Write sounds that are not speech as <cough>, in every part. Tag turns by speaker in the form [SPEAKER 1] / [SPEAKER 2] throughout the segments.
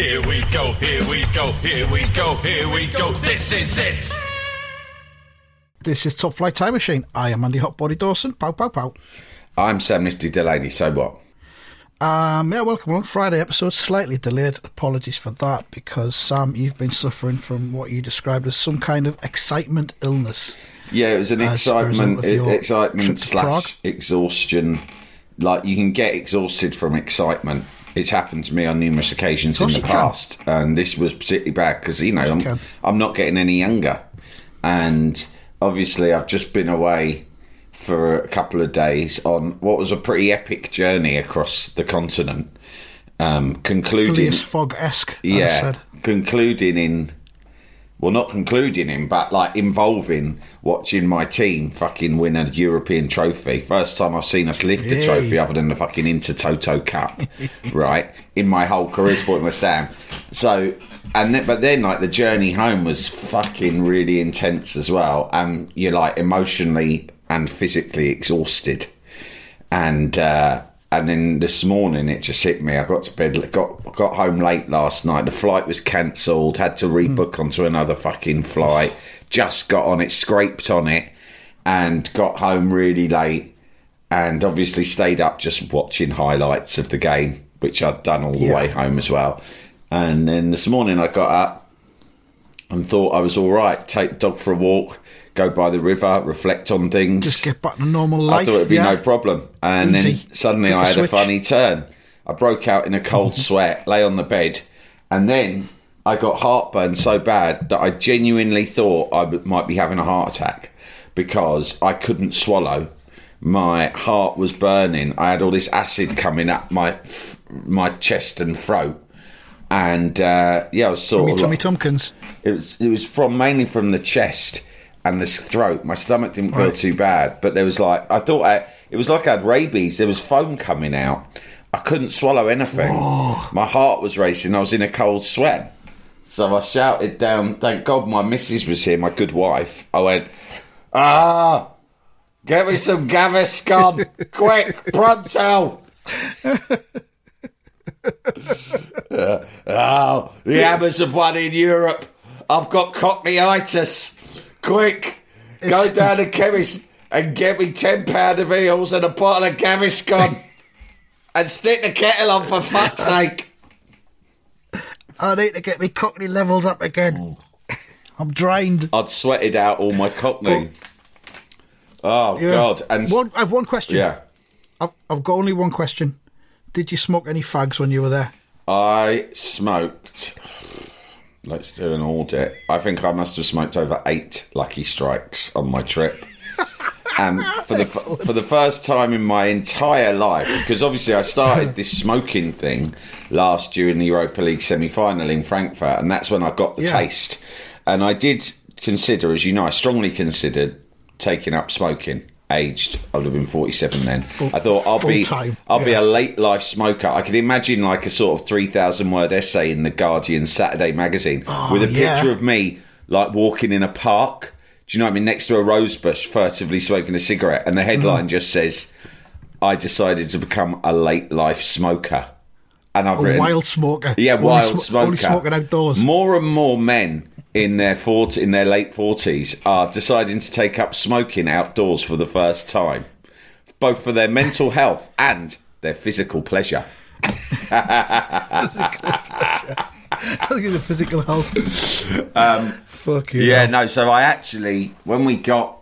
[SPEAKER 1] Here we go, here we go, here we go, here we go. This is it.
[SPEAKER 2] This is Top Flight Time Machine. I am Andy Hotbody Dawson. Pow, pow, pow.
[SPEAKER 3] I'm Sam Nifty Delaney. So what?
[SPEAKER 2] Um, yeah, welcome along. Friday episode, slightly delayed. Apologies for that because, Sam, you've been suffering from what you described as some kind of excitement illness.
[SPEAKER 3] Yeah, it was an
[SPEAKER 2] As a result
[SPEAKER 3] excitement,
[SPEAKER 2] of your trip
[SPEAKER 3] excitement slash exhaustion. Like you can get exhausted from excitement. It's happened to me on numerous occasions in the
[SPEAKER 2] you can.
[SPEAKER 3] past, and this was particularly bad because you know I'm,
[SPEAKER 2] can.
[SPEAKER 3] I'm not getting any younger, and obviously I've just been away for a couple of days on what was a pretty epic journey across the continent, um, concluding
[SPEAKER 2] Phileas Fogg esque,
[SPEAKER 3] yeah,
[SPEAKER 2] said.
[SPEAKER 3] concluding in, well, not concluding him, but like involving watching my team fucking win a European trophy. First time I've seen us lift a trophy other than the fucking Intertoto Cup, <laughs> right? In my whole career supporting West Ham. So, and then, but then like the journey home was fucking really intense as well, and you're like emotionally and physically exhausted and uh, and then this morning it just hit me. I got to bed, got got home late last night. The flight was cancelled. Had to hmm. rebook onto another fucking flight. Just got on it, scraped on it, and got home really late. And obviously stayed up just watching highlights of the game, which I'd done all the
[SPEAKER 2] Yeah.
[SPEAKER 3] way home as well. And then this morning I got up and thought I was all right. Take the dog for a walk, go by the river, reflect on things.
[SPEAKER 2] Just get back to normal life.
[SPEAKER 3] I thought it'd be
[SPEAKER 2] yeah.
[SPEAKER 3] no problem. And
[SPEAKER 2] Easy.
[SPEAKER 3] then suddenly
[SPEAKER 2] Flip
[SPEAKER 3] I had a funny turn. I broke out in a cold sweat, lay on the bed, and then I got heartburn so bad that I genuinely thought I might be having a heart attack because I couldn't swallow. My heart was burning. I had all this acid coming up my my chest and throat, and uh, yeah, I was sort
[SPEAKER 2] Me
[SPEAKER 3] of
[SPEAKER 2] Tommy
[SPEAKER 3] like-
[SPEAKER 2] Tompkins.
[SPEAKER 3] it was it was from mainly from the chest and the throat. My stomach didn't feel
[SPEAKER 2] Right.
[SPEAKER 3] too bad, but there was like I thought I, it was like I had rabies. There was foam coming out. I couldn't swallow anything. My heart was racing. I was in a cold sweat. So I shouted down. Thank God my missus was here, my good wife. I went, ah, get me some Gaviscon, <laughs> quick, pronto. <laughs> Oh, the have won in Europe. I've got cockneyitis. Quick, go down to chemist and get me ten pound of eels and a bottle of Gaviscon, <laughs> and stick the kettle on for fuck's sake.
[SPEAKER 2] I need to get me cockney levels up again. Oh. I'm drained.
[SPEAKER 3] I'd sweated out all my cockney. Oh
[SPEAKER 2] Yeah.
[SPEAKER 3] God! And
[SPEAKER 2] one, I have one question.
[SPEAKER 3] yeah,
[SPEAKER 2] I've, I've got only one question. Did you smoke any fags when you were there?
[SPEAKER 3] I smoked. Let's do an audit. I think I must have smoked over eight Lucky Strikes on my trip. <laughs> And for the for the first time in my entire life, because obviously I started this smoking thing last year in the Europa League semi-final in Frankfurt, and that's when I got the
[SPEAKER 2] Yeah.
[SPEAKER 3] taste. And I did consider, as you know, I strongly considered taking up smoking. Aged, I would have been forty-seven then. I thought I'll be
[SPEAKER 2] full-time,
[SPEAKER 3] I'll be a late life smoker. I could imagine like a sort of three thousand word essay in the Guardian Saturday magazine with a
[SPEAKER 2] Oh, yeah.
[SPEAKER 3] picture of me like walking in a park. Do you know what I mean? Next to a rose bush, furtively smoking a cigarette, and the headline
[SPEAKER 2] Mm.
[SPEAKER 3] just says, "I decided to become a late life smoker." And I've
[SPEAKER 2] A
[SPEAKER 3] written,
[SPEAKER 2] wild smoker.
[SPEAKER 3] yeah,
[SPEAKER 2] Only
[SPEAKER 3] wild
[SPEAKER 2] sm-
[SPEAKER 3] smoker.
[SPEAKER 2] Only smoking outdoors.
[SPEAKER 3] More and more men in their 40, in their late forties are deciding to take up smoking outdoors for the first time, both for their mental <laughs> health and their physical pleasure. <laughs>
[SPEAKER 2] Look at the physical health. um, Fuck you.
[SPEAKER 3] Yeah, no. So I actually, when we got,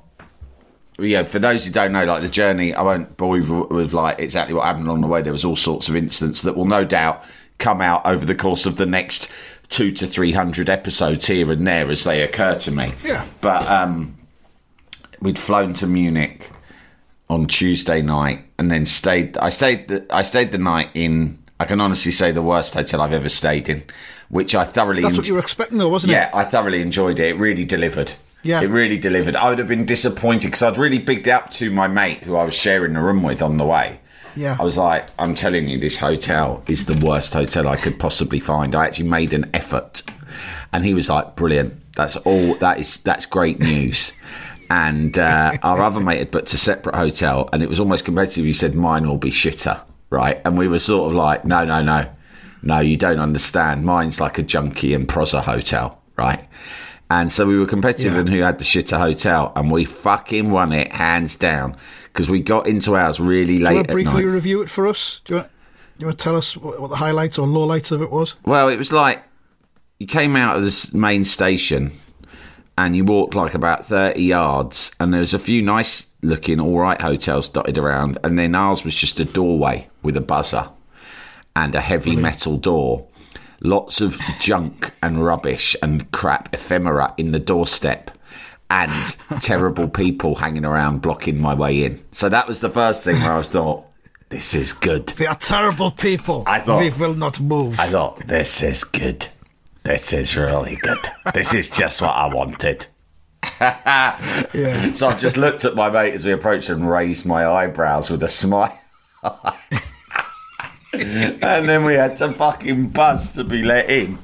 [SPEAKER 3] yeah, for those who don't know, like the journey, I won't bore you with like exactly what happened along the way. There was all sorts of incidents that will no doubt come out over the course of the next two to three hundred episodes here and there as they occur to me.
[SPEAKER 2] Yeah.
[SPEAKER 3] But um, we'd flown to Munich on Tuesday night, and then stayed. I stayed. The, I stayed the night in. I can honestly say the worst hotel I've ever stayed in, which I thoroughly.
[SPEAKER 2] That's
[SPEAKER 3] enj-
[SPEAKER 2] what you were expecting, though, wasn't
[SPEAKER 3] yeah,
[SPEAKER 2] it?
[SPEAKER 3] Yeah, I thoroughly enjoyed it. It really delivered.
[SPEAKER 2] Yeah.
[SPEAKER 3] It really delivered. I would have been disappointed because I'd really bigged up to my mate who I was sharing the room with on the way.
[SPEAKER 2] Yeah.
[SPEAKER 3] I was like, I'm telling you, this hotel is the worst hotel I could possibly find. I actually made an effort. And he was like, brilliant. That's all. That is, that's great news. And uh, our other mate had booked a separate hotel and it was almost competitive. He said, mine will be shitter. Right. And we were sort of like, no, no, no. No, you don't understand. Mine's like a junkie and Prosa hotel. Right. And so we were competitive
[SPEAKER 2] Yeah.
[SPEAKER 3] in who had the shitter hotel, and we fucking won it hands down because we got into ours really
[SPEAKER 2] Do you
[SPEAKER 3] late
[SPEAKER 2] want to briefly review it for us? Do you want, do you want to tell us what, what the highlights or lowlights of it was?
[SPEAKER 3] Well, it was like you came out of this main station and you walked like about 30 yards, and there was a few nice looking, all right hotels dotted around, and then ours was just a doorway with a buzzer and a heavy metal door. Lots of junk and rubbish and crap ephemera in the doorstep. And terrible people hanging around blocking my way in. So that was the first thing where I was thought, this is good.
[SPEAKER 2] They are terrible people.
[SPEAKER 3] I thought-
[SPEAKER 2] they will not move.
[SPEAKER 3] I thought, this is good. This is really good. This is just what I wanted. <laughs>
[SPEAKER 2] yeah.
[SPEAKER 3] So I just looked at my mate as we approached and raised my eyebrows with a smile. <laughs> and then we had to fucking buzz to be let in.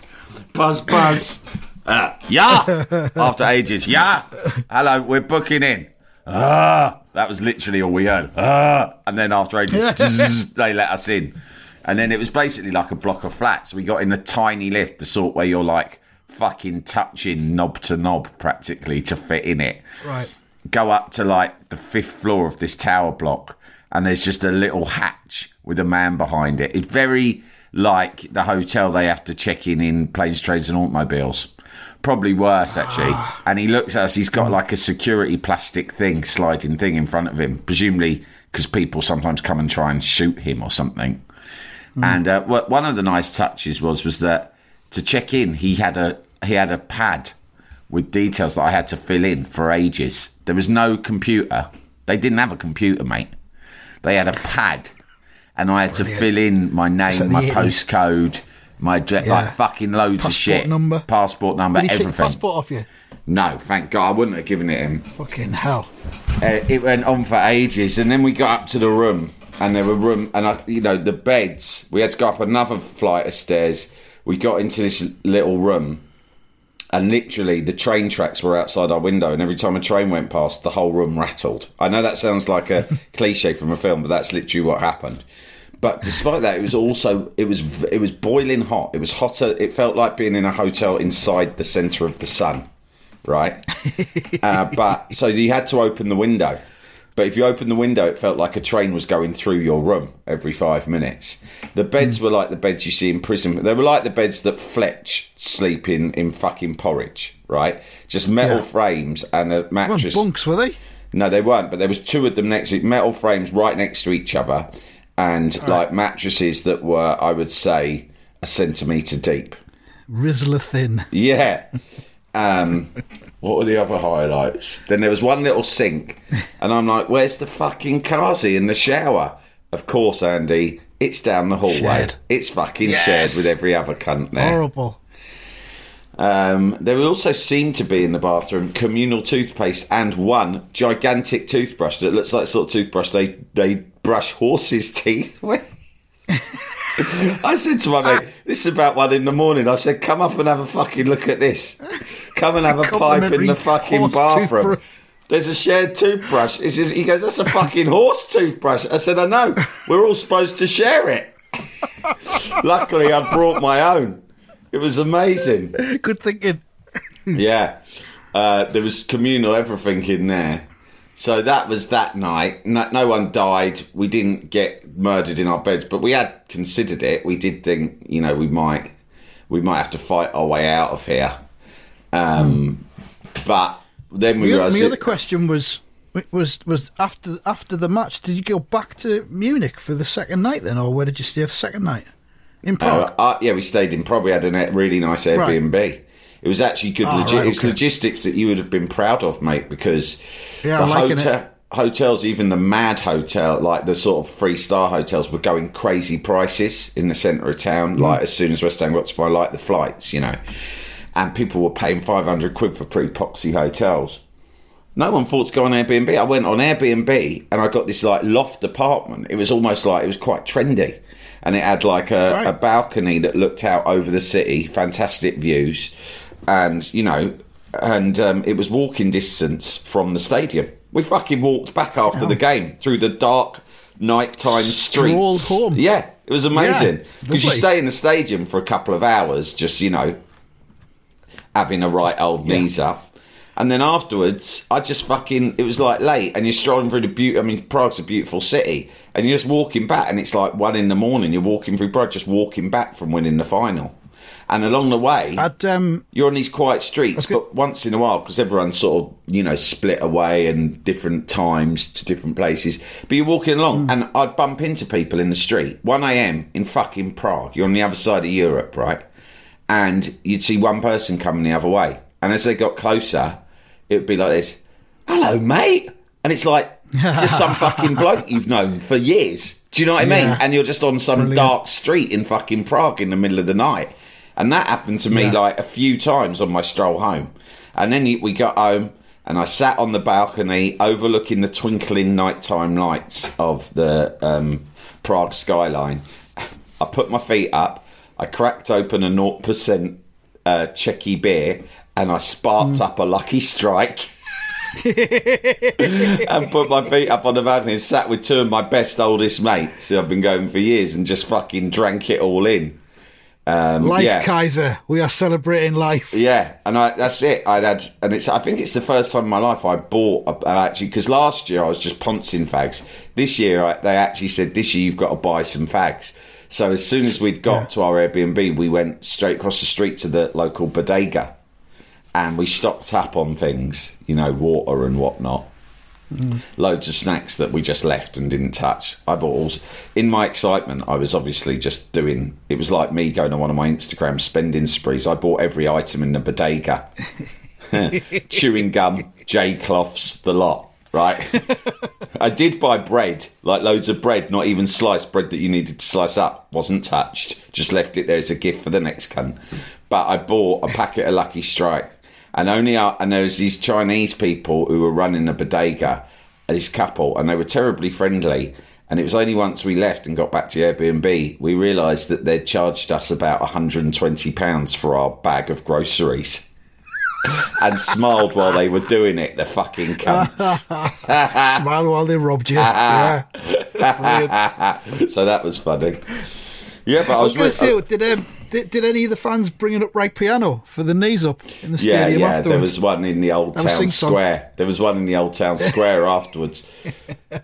[SPEAKER 3] Buzz, buzz. Uh, yeah. <laughs> After ages, yeah. Hello, we're booking in. Ah. That was literally all we heard. Ah. And then after ages, <laughs> zzz, they let us in. And then it was basically like a block of flats. We got in a tiny lift, the sort where you're like fucking touching knob to knob practically to fit in it
[SPEAKER 2] Right.
[SPEAKER 3] go up to like the fifth floor of this tower block and there's just a little hatch with a man behind it. It's very like the hotel they have to check in in planes, trains and automobiles. Probably worse actually. <sighs> and he looks at us, he's got like a security plastic thing, sliding thing in front of him, presumably because people sometimes come and try and shoot him or something. And uh, one of the nice touches was was that to check in, he had a he had a pad with details that I had to fill in for ages. There was no computer. They didn't have a computer, mate. They had a pad, and I had to fill in my name, my
[SPEAKER 2] 80s.
[SPEAKER 3] postcode, my address,
[SPEAKER 2] Yeah.
[SPEAKER 3] like fucking loads of shit.
[SPEAKER 2] Passport number.
[SPEAKER 3] passport number,
[SPEAKER 2] Did he take
[SPEAKER 3] everything.
[SPEAKER 2] passport off you?
[SPEAKER 3] No, thank God, I wouldn't have given it him.
[SPEAKER 2] Fucking hell.
[SPEAKER 3] Uh, it went on for ages, and then we got up to the room, and there were room, and I, you know, the beds. We had to go up another flight of stairs. We got into this little room, and literally the train tracks were outside our window, and every time a train went past, the whole room rattled. I know that sounds like a <laughs> cliche from a film, but that's literally what happened. But despite that, it was also it was it was boiling hot. It was hotter. It felt like being in a hotel inside the center of the sun, right? <laughs> uh, but so you had to open the window. But if you opened the window, it felt like a train was going through your room every five minutes. The beds were like the beds you see in prison. They were like the beds that Fletch sleep in in fucking porridge, right? Just metal
[SPEAKER 2] Yeah.
[SPEAKER 3] frames and a mattress.
[SPEAKER 2] bunks, were they?
[SPEAKER 3] No, they weren't. But there was two of them next to metal frames right next to each other, and like mattresses that were, I would say, a centimetre deep.
[SPEAKER 2] Rizla thin.
[SPEAKER 3] Yeah. Um, what were the other highlights? Then there was one little sink, and I'm like, "Where's the fucking Kazi in the shower?" Of course, Andy, it's down the hallway.
[SPEAKER 2] Shared.
[SPEAKER 3] It's fucking
[SPEAKER 2] Yes.
[SPEAKER 3] shared with every other cunt there.
[SPEAKER 2] Horrible.
[SPEAKER 3] Um, there also seemed to be in the bathroom communal toothpaste and one gigantic toothbrush that looks like the sort of toothbrush they they brush horses' teeth <laughs> with. I said to my mate, "This is about one in the morning." I said, "Come up and have a fucking look at this. Come and have a pipe in the fucking bathroom."
[SPEAKER 2] toothbrush.
[SPEAKER 3] There's a shared toothbrush. He goes, "That's a fucking horse toothbrush." I said, "I know. We're all supposed to share it." <laughs> Luckily, I brought my own. It was amazing.
[SPEAKER 2] Good thinking.
[SPEAKER 3] Yeah. Uh, there was communal everything in there. So that was that night. No, no one died. We didn't get murdered in our beds, but we had considered it. We did think, you know, we might, we might have to fight our way out of here. Um, but then we realised.
[SPEAKER 2] my other question was was was after after the match. Did you go back to Munich for the second night then, or where did you stay for the second night? In Prague.
[SPEAKER 3] Uh, uh, yeah, we stayed in. Probably had a really nice Airbnb. It was actually good.
[SPEAKER 2] Oh,
[SPEAKER 3] logi-
[SPEAKER 2] right,
[SPEAKER 3] It's
[SPEAKER 2] okay.
[SPEAKER 3] logistics that you would have been proud of, mate, because
[SPEAKER 2] Yeah,
[SPEAKER 3] the hotel hotels, even the Mad Hotel, like the sort of three star hotels, were going crazy prices in the centre of town. Like as soon as West Ham got to buy, like the flights, you know, and people were paying five hundred quid for pretty poxy hotels. No one thought to go on Airbnb. I went on Airbnb and I got this like loft apartment. It was almost like it was quite trendy, and it had like a,
[SPEAKER 2] Right.
[SPEAKER 3] a balcony that looked out over the city, fantastic views, and you know, and um, it was walking distance from the stadium. We fucking walked back after the game through the dark nighttime
[SPEAKER 2] Strolled
[SPEAKER 3] streets.
[SPEAKER 2] home.
[SPEAKER 3] Yeah, it was amazing
[SPEAKER 2] Yeah,
[SPEAKER 3] because you stay in the stadium for a couple of hours, just you know, having a right old
[SPEAKER 2] yeah.
[SPEAKER 3] knees up. And then afterwards, I just fucking, it was like late, and you're strolling through the beauty. I mean, Prague's a beautiful city, and you're just walking back, and it's like one in the morning. You're walking through Prague, just walking back from winning the final. And along the way,
[SPEAKER 2] um,
[SPEAKER 3] you're on these quiet streets, but once in a while, because everyone's sort of, you know, split away and different times to different places. But you're walking along, and I'd bump into people in the street. 1 a.m. in fucking Prague. You're on the other side of Europe, right? And you'd see one person coming the other way. And as they got closer, it would be like this Hello, mate. And it's like just some fucking bloke you've known for years. Do you know what I mean?
[SPEAKER 2] Yeah.
[SPEAKER 3] And you're just on some
[SPEAKER 2] Brilliant.
[SPEAKER 3] dark street in fucking Prague in the middle of the night. And that happened to me
[SPEAKER 2] Yeah.
[SPEAKER 3] like a few times on my stroll home. And then we got home and I sat on the balcony overlooking the twinkling nighttime lights of the um, Prague skyline. I put my feet up, I cracked open a 0% uh, Checky beer, and I sparked up a lucky strike. <laughs> and put my feet up on the balcony and sat with two of my best oldest mates who I've been going for years and just fucking drank it all in. Um,
[SPEAKER 2] Life
[SPEAKER 3] yeah.
[SPEAKER 2] Kaiser. We are celebrating life.
[SPEAKER 3] Yeah, and I, that's it. I'd had, and it's. I think it's the first time in my life I bought a, actually because last year I was just poncing fags. This year I, they actually said this year you've got to buy some fags. So as soon as we'd got
[SPEAKER 2] Yeah.
[SPEAKER 3] to our Airbnb, we went straight across the street to the local bodega, and we stocked up on things, you know, water and whatnot. Mm. Loads of snacks that we just left and didn't touch. I bought all. In my excitement, I was obviously just doing. It was like me going on one of my Instagram spending sprees. I bought every item in the bodega <laughs> chewing gum, J cloths, the lot. Right. <laughs> I did buy bread, like loads of bread, not even sliced bread that you needed to slice up. Wasn't touched. Just left it there as a gift for the next cunt. But I bought a packet of Lucky Strike, and only uh, and there was these Chinese people who were running the bodega, this couple, and they were terribly friendly. And it was only once we left and got back to Airbnb we realised that they'd charged us about 120 pounds for our bag of groceries. <laughs> and smiled while they were doing it, the fucking cunts. <laughs>
[SPEAKER 2] Smile while they robbed you. <laughs> yeah.
[SPEAKER 3] So that was funny. Yeah, but I
[SPEAKER 2] I was
[SPEAKER 3] was,
[SPEAKER 2] going to
[SPEAKER 3] re-
[SPEAKER 2] say, did, um, did did any of the fans bring an upright piano for the knees up in the stadium
[SPEAKER 3] yeah. There
[SPEAKER 2] afterwards?
[SPEAKER 3] was one in the old
[SPEAKER 2] That
[SPEAKER 3] town square. There was one in the old town <laughs> square afterwards.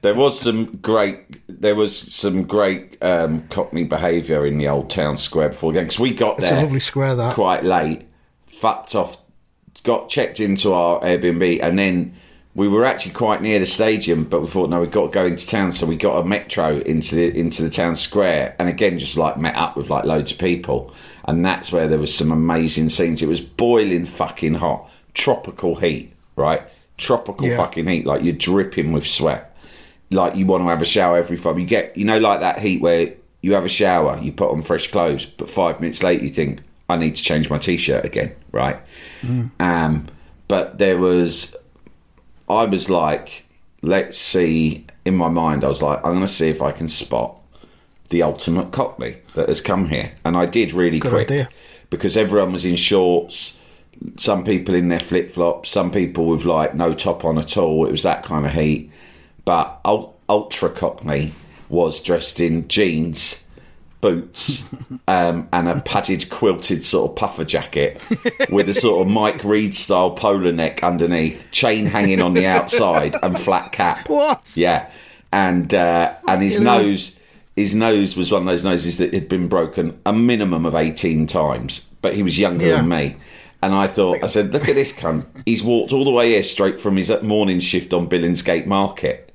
[SPEAKER 3] There was some great. There was some great um, Cockney behaviour in the old town square before again because we got
[SPEAKER 2] It's a
[SPEAKER 3] there
[SPEAKER 2] lovely square, that.
[SPEAKER 3] quite late. Fucked off. Got checked into our Airbnb and then. We were actually quite near the stadium, but we thought no, we've got to go into town, so we got a metro into the into the town square, and again just like met up with like loads of people, and that's where there was some amazing scenes. It was boiling fucking hot, tropical heat, right? Tropical
[SPEAKER 2] Yeah.
[SPEAKER 3] fucking heat, like you're dripping with sweat, like you want to have a shower every five. You get, you know, like that heat where you have a shower, you put on fresh clothes, but five minutes later you think I need to change my t-shirt again, right? Um, but there was I was like, let's see. In my mind, I was like, I'm going to see if I can spot the ultimate Cockney that has come here, and I did really
[SPEAKER 2] Good
[SPEAKER 3] quick
[SPEAKER 2] idea.
[SPEAKER 3] because everyone was in shorts. Some people in their flip flops, some people with like no top on at all. It was that kind of heat. But ultra Cockney was dressed in jeans, boots, <laughs> um, and a padded quilted sort of puffer jacket with a sort of Mike Reid style polo neck underneath, chain hanging on the outside, and flat cap.
[SPEAKER 2] What?
[SPEAKER 3] Yeah, and uh, and his nose, his nose was one of those noses that had been broken a minimum of eighteen times. But he was younger
[SPEAKER 2] Yeah.
[SPEAKER 3] than me, and I thought, I said, look at this cunt. He's walked all the way here straight from his morning shift on Billingsgate Market.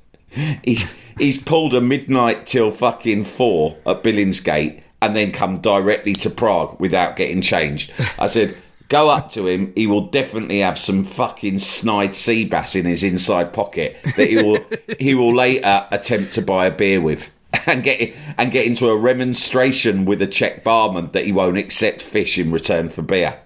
[SPEAKER 3] He's he's pulled a midnight till fucking four at Billingsgate and then come directly to Prague without getting changed. <laughs> I said, Go up to him. He will definitely have some fucking snide sea bass in his inside pocket that he will <laughs> he will later attempt to buy a beer with. <laughs> And get and get into a remonstration with a Czech barman that he won't accept fish in return for beer.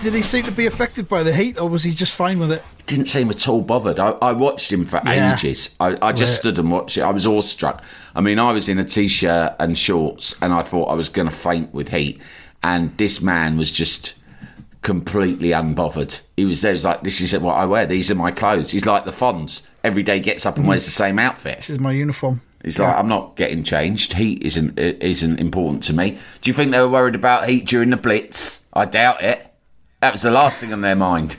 [SPEAKER 2] Did he seem to be affected by the heat, or was he just fine with it?
[SPEAKER 3] didn't seem at all bothered. I, I watched him for
[SPEAKER 2] Yeah.
[SPEAKER 3] ages. I, I just stood and watched it. I was awestruck. I mean, I was in a t-shirt and shorts, and I thought I was going to faint with heat. And this man was just completely unbothered. He was there. He was like, "This is what I wear. These are my clothes." He's like the Fonz. Every day gets up and wears the same outfit.
[SPEAKER 2] This is my uniform.
[SPEAKER 3] He's like, "I'm not getting changed. Heat isn't isn't important to me." Do you think they were worried about heat during the Blitz? I doubt it. That was the last thing on their mind.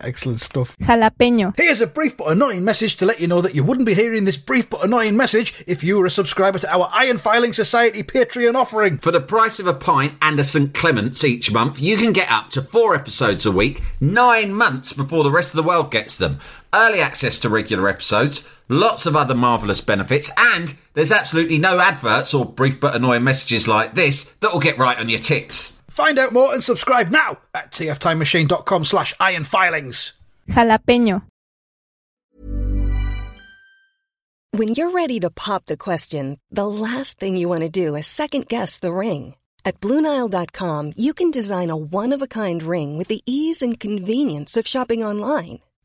[SPEAKER 2] Excellent stuff.
[SPEAKER 4] Jalapeño.
[SPEAKER 2] Here's a brief but annoying message to let you know that you wouldn't be hearing this brief but annoying message if you were a subscriber to our Iron Filings Society Patreon offering.
[SPEAKER 5] For the price of a pint and a St. Clement's each month, you can get up to four episodes a week, nine months before the rest of the world gets them. Early access to regular episodes, lots of other marvellous benefits, and there's absolutely no adverts or brief but annoying messages like this that will get right on your ticks.
[SPEAKER 2] Find out more and subscribe now at tftimemachine.com slash ironfilings.
[SPEAKER 4] Jalapeño.
[SPEAKER 6] When you're ready to pop the question, the last thing you want to do is second guess the ring. At Bluenile.com, you can design a one of a kind ring with the ease and convenience of shopping online.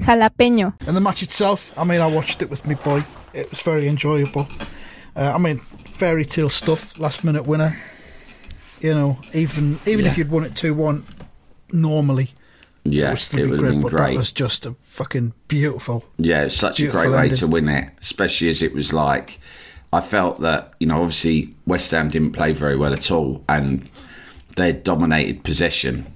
[SPEAKER 4] Jalapeño.
[SPEAKER 2] And the match itself, I mean, I watched it with my boy. It was very enjoyable. Uh, I mean, fairy tale stuff, last minute winner. You know, even even if you'd won it 2 1 normally,
[SPEAKER 3] Yeah, it would have
[SPEAKER 2] great.
[SPEAKER 3] been
[SPEAKER 2] But
[SPEAKER 3] great.
[SPEAKER 2] that was just a fucking beautiful.
[SPEAKER 3] Yeah, it's such a
[SPEAKER 2] Beautiful
[SPEAKER 3] great way to win it, especially as it was like I felt that you know obviously West Ham didn't play very well at all, and they dominated possession.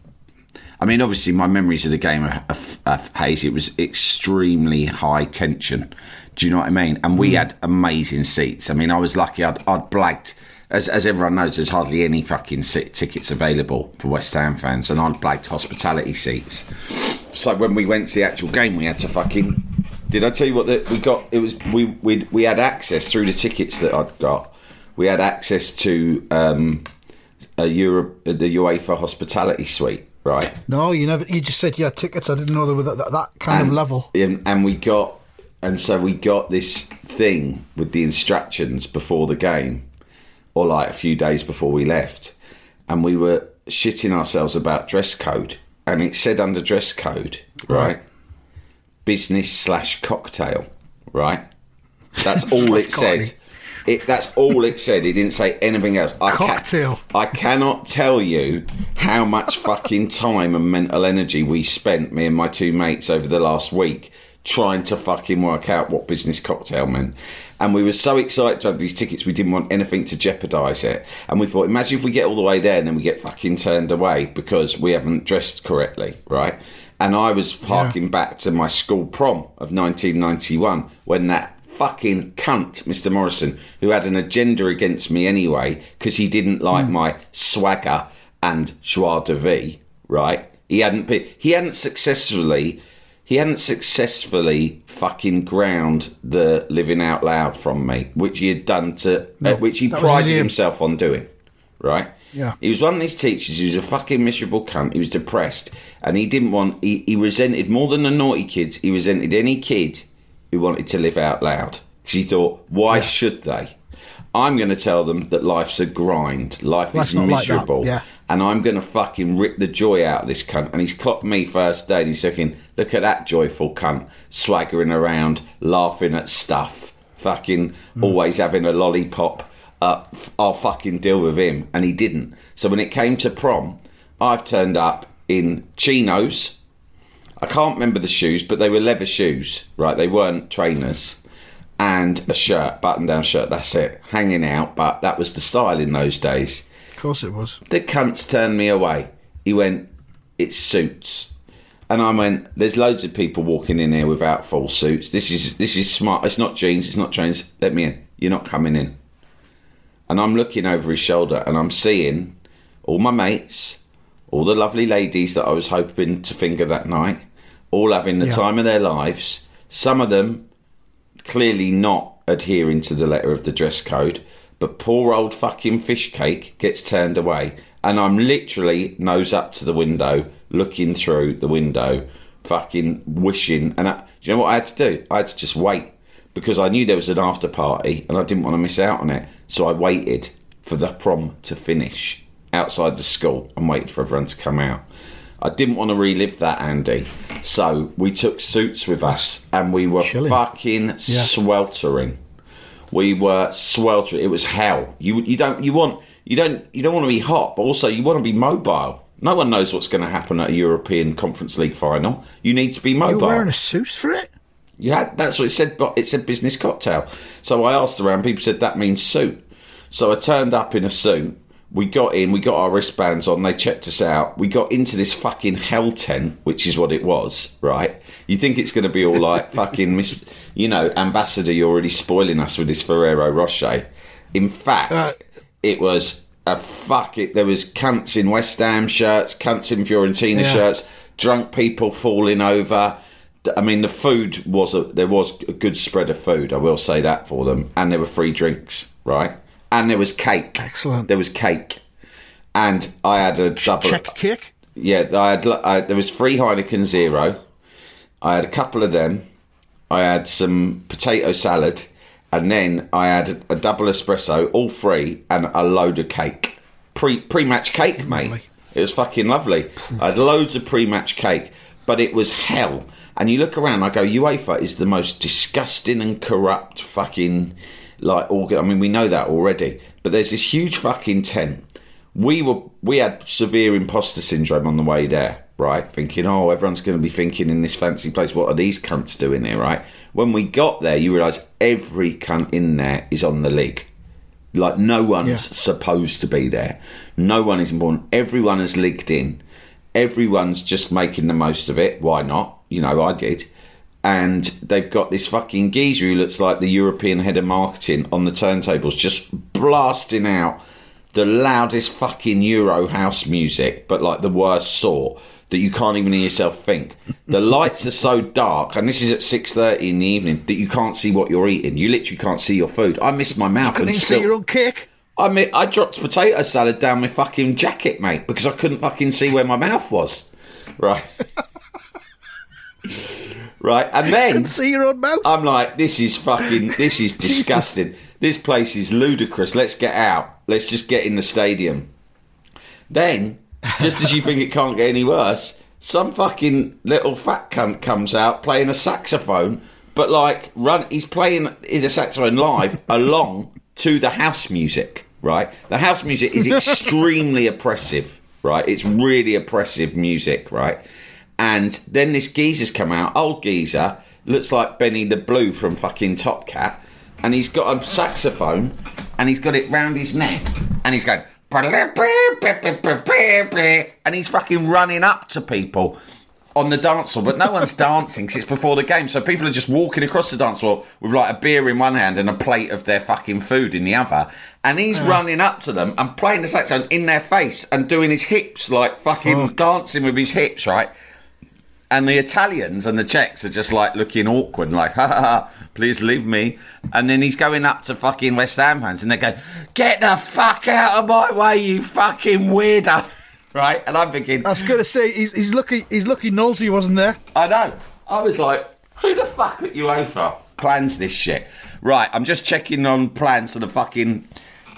[SPEAKER 3] I mean, obviously, my memories of the game are, are, are hazy. It was extremely high tension. Do you know what I mean? And we had amazing seats. I mean, I was lucky. I'd, I'd blagged, as, as everyone knows, there's hardly any fucking tickets available for West Ham fans, and I'd blagged hospitality seats. So when we went to the actual game, we had to fucking. Did I tell you what that we got? It was we we we had access through the tickets that I'd got. We had access to um, a Europe, the UEFA hospitality suite, right?
[SPEAKER 2] No, you never. You just said you had tickets. I didn't know they were that, that, that kind of level.
[SPEAKER 3] And, and we got, and so we got this thing with the instructions before the game, or like a few days before we left, and we were shitting ourselves about dress code, and it said under dress code, right, business slash cocktail, right. That's all <laughs> it said. It, that's all it said. It didn't say anything else. I ca-
[SPEAKER 2] Cocktail.
[SPEAKER 3] I cannot tell you how much fucking time and mental energy we spent, me and my two mates, over the last week trying to fucking work out what business cocktail meant. And we were so excited to have these tickets, we didn't want anything to jeopardise it. And we thought, imagine if we get all the way there and then we get fucking turned away because we haven't dressed correctly, right? And I was harking back to my school prom of 1991 when that fucking cunt, Mr. Morrison, who had an agenda against me anyway because he didn't like my swagger and joie de vie, right? He hadn't been, he hadn't successfully he hadn't successfully fucking ground the living out loud from me, which he had done to, uh, which he
[SPEAKER 2] that was his
[SPEAKER 3] prided himself on doing, right?
[SPEAKER 2] Yeah.
[SPEAKER 3] He was one of these teachers. He was a fucking miserable cunt. He was depressed, and he didn't want. He, he resented more than the naughty kids. He resented any kid who wanted to live out loud because he thought, why should they? I'm going to tell them that life's a grind. Life
[SPEAKER 2] Life's
[SPEAKER 3] is
[SPEAKER 2] not like
[SPEAKER 3] miserable,
[SPEAKER 2] yeah.
[SPEAKER 3] and I'm going to fucking rip the joy out of this cunt. And he's clocked me first day, and he's thinking, look at that joyful cunt, swaggering around, laughing at stuff, fucking always having a lollipop. Uh, I'll fucking deal with him. And he didn't. So when it came to prom, I've turned up in chinos. I can't remember the shoes, but they were leather shoes, right? They weren't trainers. And a shirt, button down shirt, that's it. Hanging out, but that was the style in those days.
[SPEAKER 2] Of course it was.
[SPEAKER 3] The cunts turned me away. He went, It suits. And I went, There's loads of people walking in here without full suits. This is this is smart. It's not jeans, it's not trains. Let me in. You're not coming in. And I'm looking over his shoulder and I'm seeing all my mates, all the lovely ladies that I was hoping to finger that night, all having the
[SPEAKER 2] Yeah.
[SPEAKER 3] time of their lives. Some of them clearly not adhering to the letter of the dress code, but poor old fucking fish cake gets turned away. And I'm literally nose up to the window, looking through the window, fucking wishing. And I, do you know what I had to do? I had to just wait because I knew there was an after party and I didn't want to miss out on it. So I waited for the prom to finish outside the school and waited for everyone to come out. I didn't want to relive that, Andy. So we took suits with us and we were
[SPEAKER 2] Chilling.
[SPEAKER 3] fucking sweltering. We were sweltering. It was hell. You you don't you want you don't you don't want to be hot, but also you want to be mobile. No one knows what's going to happen at a European Conference League final. You need to be mobile.
[SPEAKER 2] You
[SPEAKER 3] mobile.
[SPEAKER 2] were wearing a suit for it?
[SPEAKER 3] Yeah, that's what it said. But it said business cocktail. So I asked around. People said that means suit. So I turned up in a suit. We got in. We got our wristbands on. They checked us out. We got into this fucking hell tent, which is what it was. Right? You think it's going to be all like <laughs> fucking, Miss, you know, ambassador. You're already spoiling us with this Ferrero Rocher. In fact,
[SPEAKER 2] Uh,
[SPEAKER 3] it was a fuck it. There was cunts in West Ham shirts, cunts in Fiorentina
[SPEAKER 2] Yeah.
[SPEAKER 3] shirts, drunk people falling over. I mean, the food was a there was a good spread of food. I will say that for them, and there were free drinks, right? And there was cake.
[SPEAKER 2] Excellent.
[SPEAKER 3] There was cake, and I had a double.
[SPEAKER 2] Check kick?
[SPEAKER 3] Yeah, I had. I, there was free Heineken Zero. I had a couple of them. I had some potato salad, and then I had a, double espresso, all free, and a load of cake. Pre pre match cake, mate.
[SPEAKER 2] Lovely.
[SPEAKER 3] It was fucking lovely. I had loads of pre match cake, but it was hell. And you look around, I go, UEFA is the most disgusting and corrupt fucking like organ. I mean, we know that already. But there's this huge fucking tent. We were we had severe imposter syndrome on the way there, right? Thinking, oh, everyone's going to be thinking in this fancy place, what are these cunts doing here, right? When we got there, you realise every cunt in there is on the league. Like no one's
[SPEAKER 2] Yeah.
[SPEAKER 3] supposed to be there. No one is important. Everyone has leaked in. Everyone's just making the most of it. Why not? You know, I did. And they've got this fucking geezer who looks like the European head of marketing on the turntables, just blasting out the loudest fucking Euro house music, but like the worst sort that you can't even hear yourself think. The lights are so dark, and this is at six thirty in the evening that you can't see what you're eating. You literally can't see your food. I missed my mouth
[SPEAKER 2] Couldn't
[SPEAKER 3] and
[SPEAKER 2] see your own cake?
[SPEAKER 3] I mean, I dropped potato salad down my fucking jacket, mate, because I couldn't fucking see where my mouth was. Right. <laughs> right. And <laughs> then
[SPEAKER 2] Couldn't see your own mouth?
[SPEAKER 3] I'm like, this is fucking, this is <laughs> disgusting. This place is ludicrous. Let's get out. Let's just get in the stadium. Then, just as you think it can't get any worse, some fucking little fat cunt comes out playing a saxophone, but like, run. He's playing the saxophone live <laughs> along to the house music. Right, the house music is extremely oppressive. Right, it's really oppressive music. Right, and then this geezer's come out, old geezer, looks like Benny the Blue from fucking Top Cat, and he's got a saxophone, and he's got it round his neck, and he's going, and he's fucking running up to people on the dance floor, but no one's dancing because it's before the game, so people are just walking across the dance floor with like a beer in one hand and a plate of their fucking food in the other, and he's running up to them and playing the saxophone in their face and doing his hips like fucking dancing with his hips, right? And the Italians and the Czechs are just like looking awkward, like, <laughs> ha ha ha, please leave me. And then he's going up to fucking West Ham fans and they're going, get the fuck out of my way, you fucking weirdo. <laughs> Right? And I'm thinking,
[SPEAKER 2] I was going to say, he's, he's lucky He's lucky Knowlesy wasn't there.
[SPEAKER 3] I know. I was like, who the fuck at UEFA plans this shit? Right, I'm just checking on plans for the fucking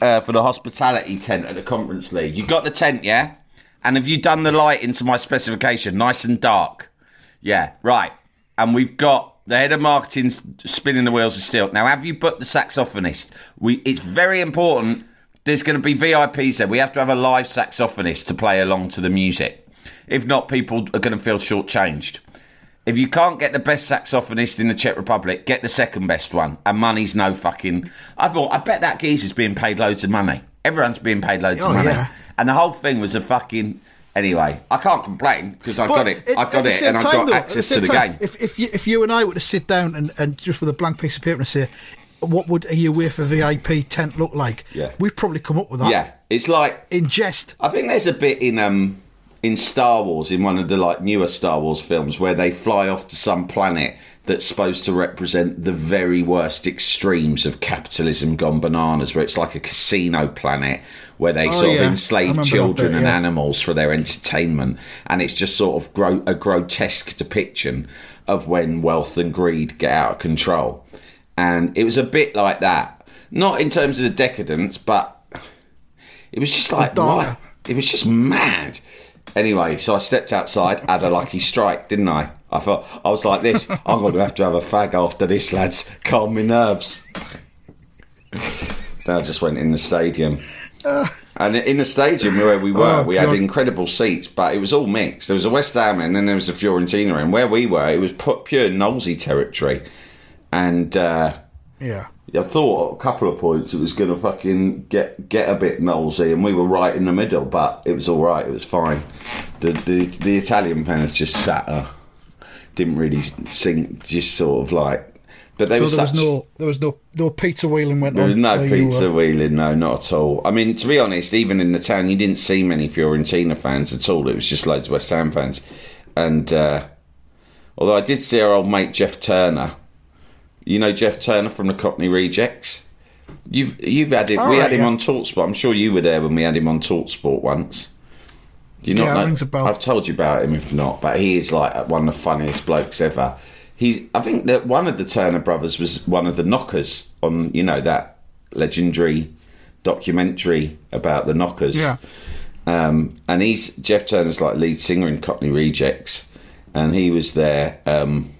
[SPEAKER 3] uh, for the hospitality tent at the Conference League. You got the tent, yeah? And have you done the light into my specification, nice and dark? Yeah, right. And we've got the head of marketing spinning the wheels of steel. Now, have you booked the saxophonist? We. It's very important. There's going to be VIPs there. We have to have a live saxophonist to play along to the music. If not, people are going to feel shortchanged. If you can't get the best saxophonist in the Czech Republic, get the second best one. And money's no fucking. I thought, I bet that geezer's being paid loads of money. Everyone's being paid loads
[SPEAKER 2] Oh,
[SPEAKER 3] of money.
[SPEAKER 2] yeah.
[SPEAKER 3] And the whole thing was a fucking. Anyway, I can't complain because I've
[SPEAKER 2] But
[SPEAKER 3] got it. I've got it, and I've got
[SPEAKER 2] though,
[SPEAKER 3] access
[SPEAKER 2] same
[SPEAKER 3] to the
[SPEAKER 2] time,
[SPEAKER 3] game.
[SPEAKER 2] If if you, if you and I were to sit down and, and just with a blank piece of paper and say, what would a UEFA VIP tent look like?
[SPEAKER 3] Yeah.
[SPEAKER 2] we'd probably come up with that.
[SPEAKER 3] Yeah, it's like
[SPEAKER 2] in jest.
[SPEAKER 3] I think there's a bit in um in Star Wars in one of the like newer Star Wars films where they fly off to some planet that's supposed to represent the very worst extremes of capitalism gone bananas, where it's like a casino planet where they
[SPEAKER 2] Oh,
[SPEAKER 3] sort
[SPEAKER 2] yeah.
[SPEAKER 3] Of enslave children
[SPEAKER 2] bit,
[SPEAKER 3] and
[SPEAKER 2] yeah.
[SPEAKER 3] animals for their entertainment, and it's just sort of gro- a grotesque depiction of when wealth and greed get out of control, and it was a bit like that. Not in terms of the decadence, but it was just like? It was just mad. Anyway, so I stepped outside, had a lucky strike, didn't I? I thought I was like this. <laughs> I'm going to have to have a fag after this, lads. Calm my nerves. I just went in the stadium. <laughs> And in the stadium where we were,
[SPEAKER 2] Oh,
[SPEAKER 3] we had
[SPEAKER 2] God.
[SPEAKER 3] incredible seats, but it was all mixed. There was a West Ham and then there was a Fiorentina, and where we were, it was pure Knowlesy territory. And uh,
[SPEAKER 2] Yeah.
[SPEAKER 3] I thought a couple of points it was going to fucking get get a bit nosy, and we were right in the middle, but it was all right. It was fine. The the, the Italian fans just sat there, didn't really sing, just sort of like. But they
[SPEAKER 2] So
[SPEAKER 3] were
[SPEAKER 2] there was no there was no no pizza wheeling went
[SPEAKER 3] There
[SPEAKER 2] on.
[SPEAKER 3] was no pizza wheeling, no, not at all. I mean, to be honest, even in the town, you didn't see many Fiorentina fans at all. It was just loads of West Ham fans. And uh, although I did see our old mate Jeff Turner, you know Jeff Turner from the Cockney Rejects. You've you've had him.
[SPEAKER 2] All
[SPEAKER 3] we
[SPEAKER 2] right,
[SPEAKER 3] had him
[SPEAKER 2] yeah.
[SPEAKER 3] on Talksport. I'm sure you were there when we had him on Talksport once. Do you not
[SPEAKER 2] Yeah,
[SPEAKER 3] know?
[SPEAKER 2] rings a bell.
[SPEAKER 3] I've told you about him if not, but he is like one of the funniest blokes ever. He's. I think that one of the Turner brothers was one of the knockers on you know that legendary documentary about the knockers.
[SPEAKER 2] Yeah.
[SPEAKER 3] Um, and he's Jeff Turner's like lead singer in Cockney Rejects, and he was there um,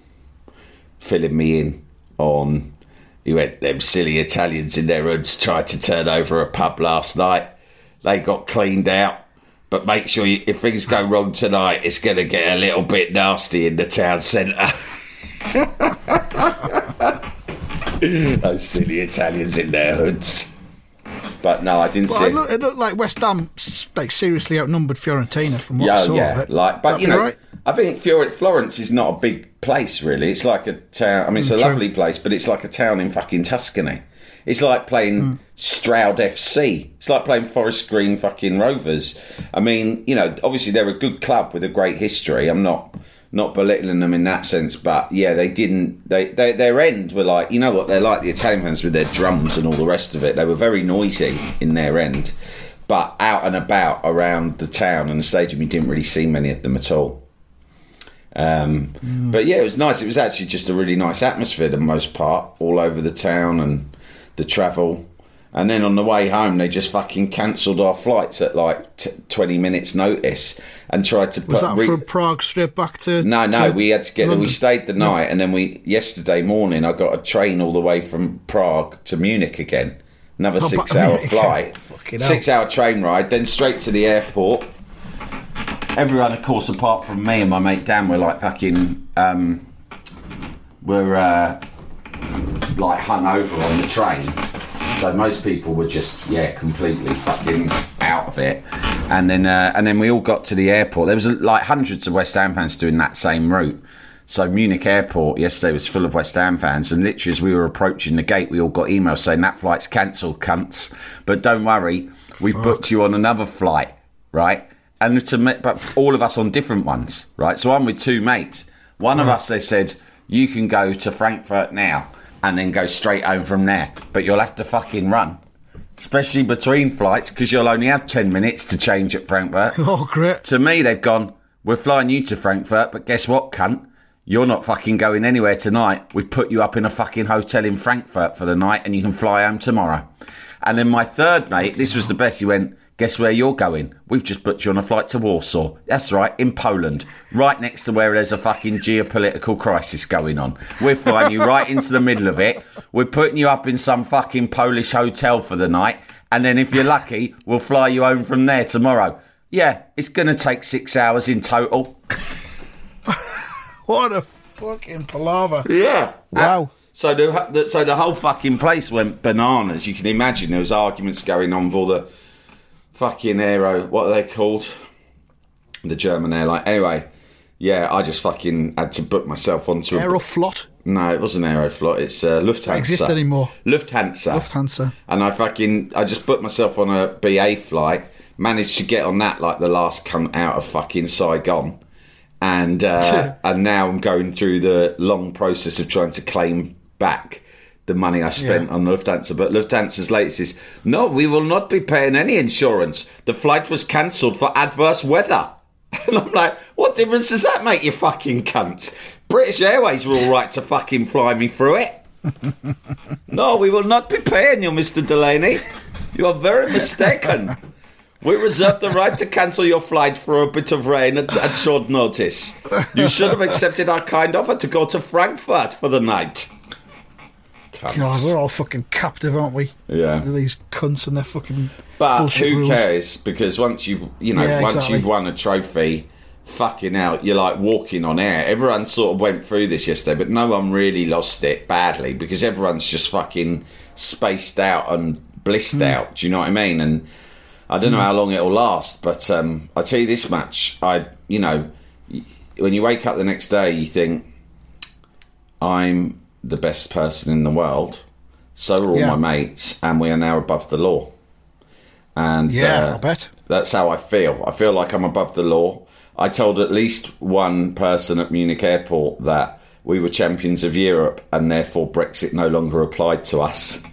[SPEAKER 3] filling me in on. He went, them silly Italians in their hoods tried to turn over a pub last night. They got cleaned out. But make sure you, if things go wrong tonight, it's going to get a little bit nasty in the town centre. <laughs> <laughs> Those silly Italians in their hoods. But no, I didn't
[SPEAKER 2] Well,
[SPEAKER 3] see
[SPEAKER 2] it, looked, it looked like West Ham like seriously outnumbered Fiorentina from what I saw
[SPEAKER 3] yeah.
[SPEAKER 2] of it.
[SPEAKER 3] Like, but
[SPEAKER 2] That'd
[SPEAKER 3] you know,
[SPEAKER 2] right.
[SPEAKER 3] I think Florence is not a big place, really. It's like a town. I mean, it's a
[SPEAKER 2] Mm, true.
[SPEAKER 3] lovely place, but it's like a town in fucking Tuscany. It's like playing
[SPEAKER 2] Mm.
[SPEAKER 3] Stroud FC. It's like playing Forest Green fucking Rovers. I mean, you know, obviously they're a good club with a great history. I'm not not belittling them in that sense, but yeah, they didn't. They, they their end were like, you know what they're like the Italian fans with their drums and all the rest of it. They were very noisy in their end, but out and about around the town and the stadium, you didn't really see many of them at all. Um, But yeah, it was nice. It was actually just a really nice atmosphere, the most part, all over the town and the travel. And then on the way home, they just fucking cancelled our flights at like t- 20 minutes' notice and tried to put.
[SPEAKER 2] Was that
[SPEAKER 3] re-
[SPEAKER 2] from Prague straight back to?
[SPEAKER 3] no, no,
[SPEAKER 2] to
[SPEAKER 3] we had to get there. We stayed the night, and then we yesterday morning I got a train all the way from Prague to Munich again. Another
[SPEAKER 2] Oh,
[SPEAKER 3] six-hour
[SPEAKER 2] Munich, <laughs>
[SPEAKER 3] flight,
[SPEAKER 2] fucking
[SPEAKER 3] six-hour train ride, then straight to the airport. Everyone, of course, apart from me and my mate Dan, were like fucking, um, were uh, like hung over on the train. So most people were just yeah, completely fucking out of it. And then uh, and then we all got to the airport. There was like hundreds of West Ham fans doing that same route. So Munich airport yesterday was full of West Ham fans, and literally as we were approaching the gate, we all got emails saying that flight's cancelled, cunts. But don't worry, we booked you on another flight, right? And to me, but all of us on different ones, right? So I'm with two mates. One of us they said you can go to Frankfurt now and then go straight home from there, but you'll have to fucking run, especially between flights because you'll only have ten minutes to change at Frankfurt. <laughs>
[SPEAKER 2] Oh, great!
[SPEAKER 3] To me, they've gone, we're flying you to Frankfurt, but guess what, cunt? You're not fucking going anywhere tonight. We've put you up in a fucking hotel in Frankfurt for the night and you can fly home tomorrow. And then my third mate, this was the best. He went, "Guess where you're going? We've just booked you on a flight to Warsaw. That's right, in Poland, right next to where there's a fucking geopolitical crisis going on. We're flying you right into the middle of it. We're putting you up in some fucking Polish hotel for the night, and then if you're lucky, we'll fly you home from there tomorrow." Yeah, it's going to take six hours in total. <laughs>
[SPEAKER 2] What a fucking palaver.
[SPEAKER 3] Yeah.
[SPEAKER 2] Wow.
[SPEAKER 3] Uh, so the, the so the whole fucking place went bananas. You can imagine there was arguments going on with all the fucking aero. What are they called? The German airline. Anyway, yeah, I just fucking had to book myself onto a.
[SPEAKER 2] Aeroflot.
[SPEAKER 3] no, it wasn't Aeroflot. It's uh, Lufthansa.
[SPEAKER 2] exist anymore.
[SPEAKER 3] Lufthansa.
[SPEAKER 2] Lufthansa.
[SPEAKER 3] And I fucking I just booked myself on a BA flight. Managed to get on that like the last cunt out of fucking Saigon. And uh, <laughs> and now I'm going through the long process of trying to claim back the money I spent
[SPEAKER 2] Yeah.
[SPEAKER 3] on Lufthansa. But Lufthansa's latest is no, we will not be paying any insurance. The flight was cancelled for adverse weather. <laughs> And I'm like, what difference does that make, you fucking cunts? British Airways were all right to fucking fly me through it. <laughs> no, we will not be paying you, Mr. Delaney. You are very mistaken. We reserve the right to cancel your flight for a bit of rain at, at short notice. You should have accepted our kind offer to go to Frankfurt for the night.
[SPEAKER 2] God, we're all fucking captive, aren't we?
[SPEAKER 3] Yeah.
[SPEAKER 2] These cunts and their fucking
[SPEAKER 3] But who
[SPEAKER 2] rules.
[SPEAKER 3] cares? Because once you've you know
[SPEAKER 2] Yeah,
[SPEAKER 3] once
[SPEAKER 2] exactly.
[SPEAKER 3] you've won a trophy, fucking out, you're like walking on air. Everyone sort of went through this yesterday, but no one really lost it badly because everyone's just fucking spaced out and blissed
[SPEAKER 2] Hmm.
[SPEAKER 3] out. Do you know what I mean? And I don't know how long it'll last, but um, I tell you this much: I you know when you wake up the next day, you think I'm the best person in the world. So are all
[SPEAKER 2] Yeah.
[SPEAKER 3] my mates, and we are now above the law. And
[SPEAKER 2] Yeah,
[SPEAKER 3] uh,
[SPEAKER 2] I bet.
[SPEAKER 3] that's how I feel. I feel like I'm above the law. I told at least one person at Munich airport that we were champions of Europe and therefore Brexit no longer applied to us.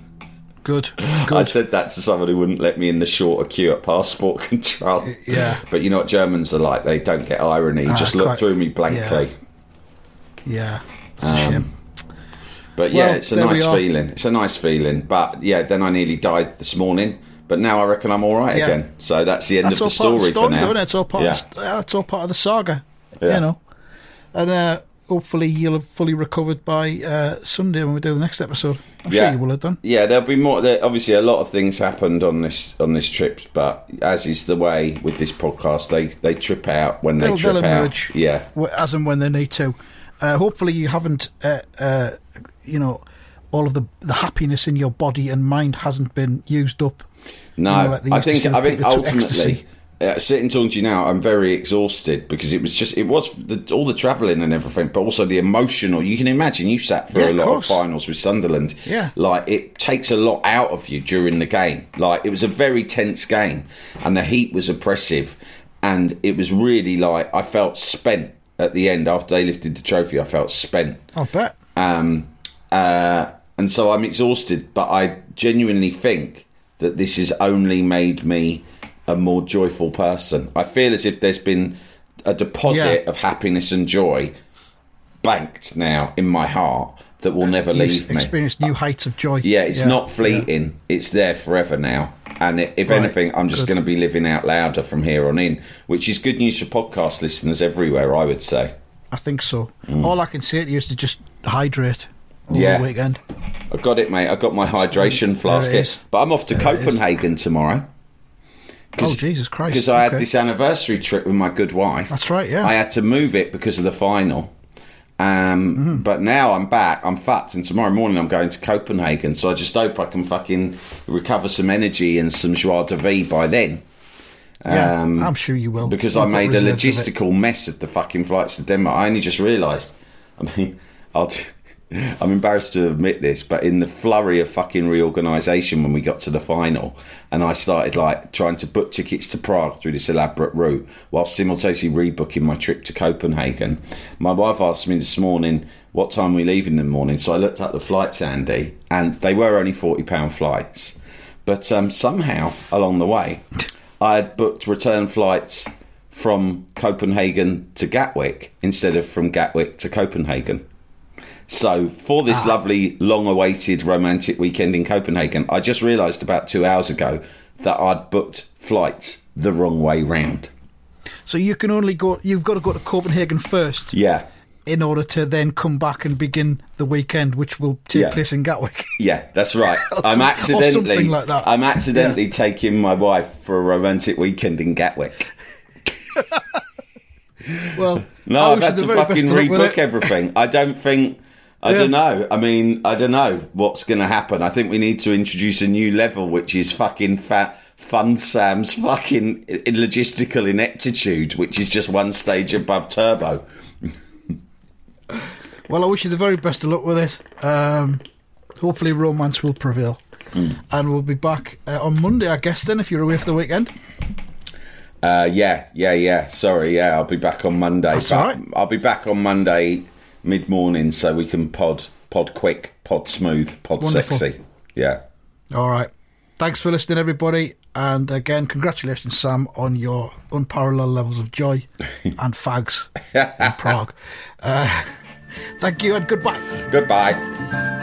[SPEAKER 2] Good. <laughs>
[SPEAKER 3] I said that to someone who wouldn't let me in the shorter queue at passport <laughs> control.
[SPEAKER 2] Yeah.
[SPEAKER 3] But you know what Germans are like? They don't get irony.
[SPEAKER 2] Ah,
[SPEAKER 3] Just look
[SPEAKER 2] quite-
[SPEAKER 3] through me blankly.
[SPEAKER 2] yeah. It's
[SPEAKER 3] Um,
[SPEAKER 2] a shame.
[SPEAKER 3] But yeah,
[SPEAKER 2] Well,
[SPEAKER 3] it's a nice feeling. It's a nice feeling. But yeah, then I nearly died this morning. But now I reckon I'm all right
[SPEAKER 2] Yeah.
[SPEAKER 3] again. So that's the end
[SPEAKER 2] That's
[SPEAKER 3] of the story,
[SPEAKER 2] of the story,
[SPEAKER 3] for now.
[SPEAKER 2] though, it? It's all part,
[SPEAKER 3] yeah.
[SPEAKER 2] of the, that's all part of the saga.
[SPEAKER 3] Yeah.
[SPEAKER 2] You know. And uh, hopefully you'll have fully recovered by uh, Sunday when we do the next episode. I'm sure you will have done.
[SPEAKER 3] Yeah, there'll be more. There, obviously, a lot of things happened on this on this trip, but as is the way with this podcast, they they trip out when they
[SPEAKER 2] They'll,
[SPEAKER 3] trip
[SPEAKER 2] they'll
[SPEAKER 3] out.
[SPEAKER 2] emerge
[SPEAKER 3] Yeah,
[SPEAKER 2] as and when they need to. Uh, hopefully you haven't, uh, uh, you know, all of the, the happiness in your body and mind hasn't been used up.
[SPEAKER 3] no,
[SPEAKER 2] You know, like
[SPEAKER 3] I think I think ultimately. Uh, sitting talking to you now, I'm very exhausted because it was just it was the, all the travelling and everything, but also the emotional. You can imagine you sat through
[SPEAKER 2] Yeah,
[SPEAKER 3] a lot
[SPEAKER 2] course.
[SPEAKER 3] of finals with Sunderland.
[SPEAKER 2] Yeah.
[SPEAKER 3] like it takes a lot out of you during the game. Like it was a very tense game, and the heat was oppressive, and it was really like I felt spent at the end after they lifted the trophy. I felt spent.
[SPEAKER 2] I bet.
[SPEAKER 3] Um, uh, and so I'm exhausted, but I genuinely think that this has only made me a more joyful person. I feel as if there's been a deposit
[SPEAKER 2] Yeah.
[SPEAKER 3] of happiness and joy banked now in my heart that will never
[SPEAKER 2] You've
[SPEAKER 3] leave me.
[SPEAKER 2] experienced new heights of joy.
[SPEAKER 3] Yeah, it's not fleeting. It's there forever now. And if
[SPEAKER 2] Right,
[SPEAKER 3] anything, I'm just going to be living out louder from here on in, which is good news for podcast listeners everywhere, I would say.
[SPEAKER 2] I think so. All I can say to you is to just hydrate
[SPEAKER 3] Mm. Yeah.
[SPEAKER 2] weekend.
[SPEAKER 3] I got it, mate. I got my hydration flask
[SPEAKER 2] it
[SPEAKER 3] here. But I'm off to
[SPEAKER 2] There.
[SPEAKER 3] Copenhagen tomorrow.
[SPEAKER 2] Oh, Jesus Christ.
[SPEAKER 3] Because I had this anniversary trip with my good wife.
[SPEAKER 2] That's right, yeah.
[SPEAKER 3] I had to move it because of the final. Um,
[SPEAKER 2] Mm-hmm.
[SPEAKER 3] But now I'm back. I'm fucked. And tomorrow morning I'm going to Copenhagen. So I just hope I can fucking recover some energy and some joie de vivre by then.
[SPEAKER 2] Yeah,
[SPEAKER 3] Um,
[SPEAKER 2] I'm sure you will.
[SPEAKER 3] because I
[SPEAKER 2] You've got
[SPEAKER 3] made a
[SPEAKER 2] reserves of
[SPEAKER 3] logistical mess of the fucking flights to Denmark. I only just realised. I mean, <laughs> I'll. T- I'm embarrassed to admit this, but in the flurry of fucking reorganisation when we got to the final, and I started like trying to book tickets to Prague through this elaborate route, while simultaneously rebooking my trip to Copenhagen. My wife asked me this morning what time we leave in the morning, so I looked up the flights, Andy, and they were only forty pound flights. But um, somehow along the way, I had booked return flights from Copenhagen to Gatwick instead of from Gatwick to Copenhagen. So for this ah. lovely, long-awaited romantic weekend in Copenhagen, I just realised about two hours ago that I'd booked flights the wrong way round.
[SPEAKER 2] So you can only go. You've got to go to Copenhagen first
[SPEAKER 3] Yeah,
[SPEAKER 2] in order to then come back and begin the weekend, which will take
[SPEAKER 3] Yeah.
[SPEAKER 2] place in Gatwick.
[SPEAKER 3] yeah, that's <laughs> right. I'm accidentally,
[SPEAKER 2] something like that.
[SPEAKER 3] I'm accidentally taking my wife for a romantic weekend in Gatwick. <laughs>
[SPEAKER 2] well,
[SPEAKER 3] No, I've had to
[SPEAKER 2] the very best
[SPEAKER 3] fucking
[SPEAKER 2] of luck with
[SPEAKER 3] rebook everything. I don't think. I
[SPEAKER 2] Yeah.
[SPEAKER 3] don't know. I mean, I don't know what's going to happen. I think we need to introduce a new level, which is fucking fat. Fun Sam's fucking logistical ineptitude, which is just one stage above turbo.
[SPEAKER 2] Well, I wish you the very best of luck with it. Um, hopefully, romance will prevail.
[SPEAKER 3] Hmm.
[SPEAKER 2] And we'll be back uh, on Monday, I guess, then, if you're away for the weekend.
[SPEAKER 3] Uh, yeah, yeah, yeah. Sorry, yeah, I'll be back on Monday.
[SPEAKER 2] That's
[SPEAKER 3] but
[SPEAKER 2] right.
[SPEAKER 3] I'll be back on Monday mid morning, so we can pod, pod quick, pod smooth, pod
[SPEAKER 2] Wonderful.
[SPEAKER 3] sexy. Yeah.
[SPEAKER 2] All right. Thanks for listening, everybody. And again, congratulations, Sam, on your unparalleled levels of joy <laughs> and fags in Prague. Uh, <laughs> thank you and goodbye.
[SPEAKER 3] Goodbye.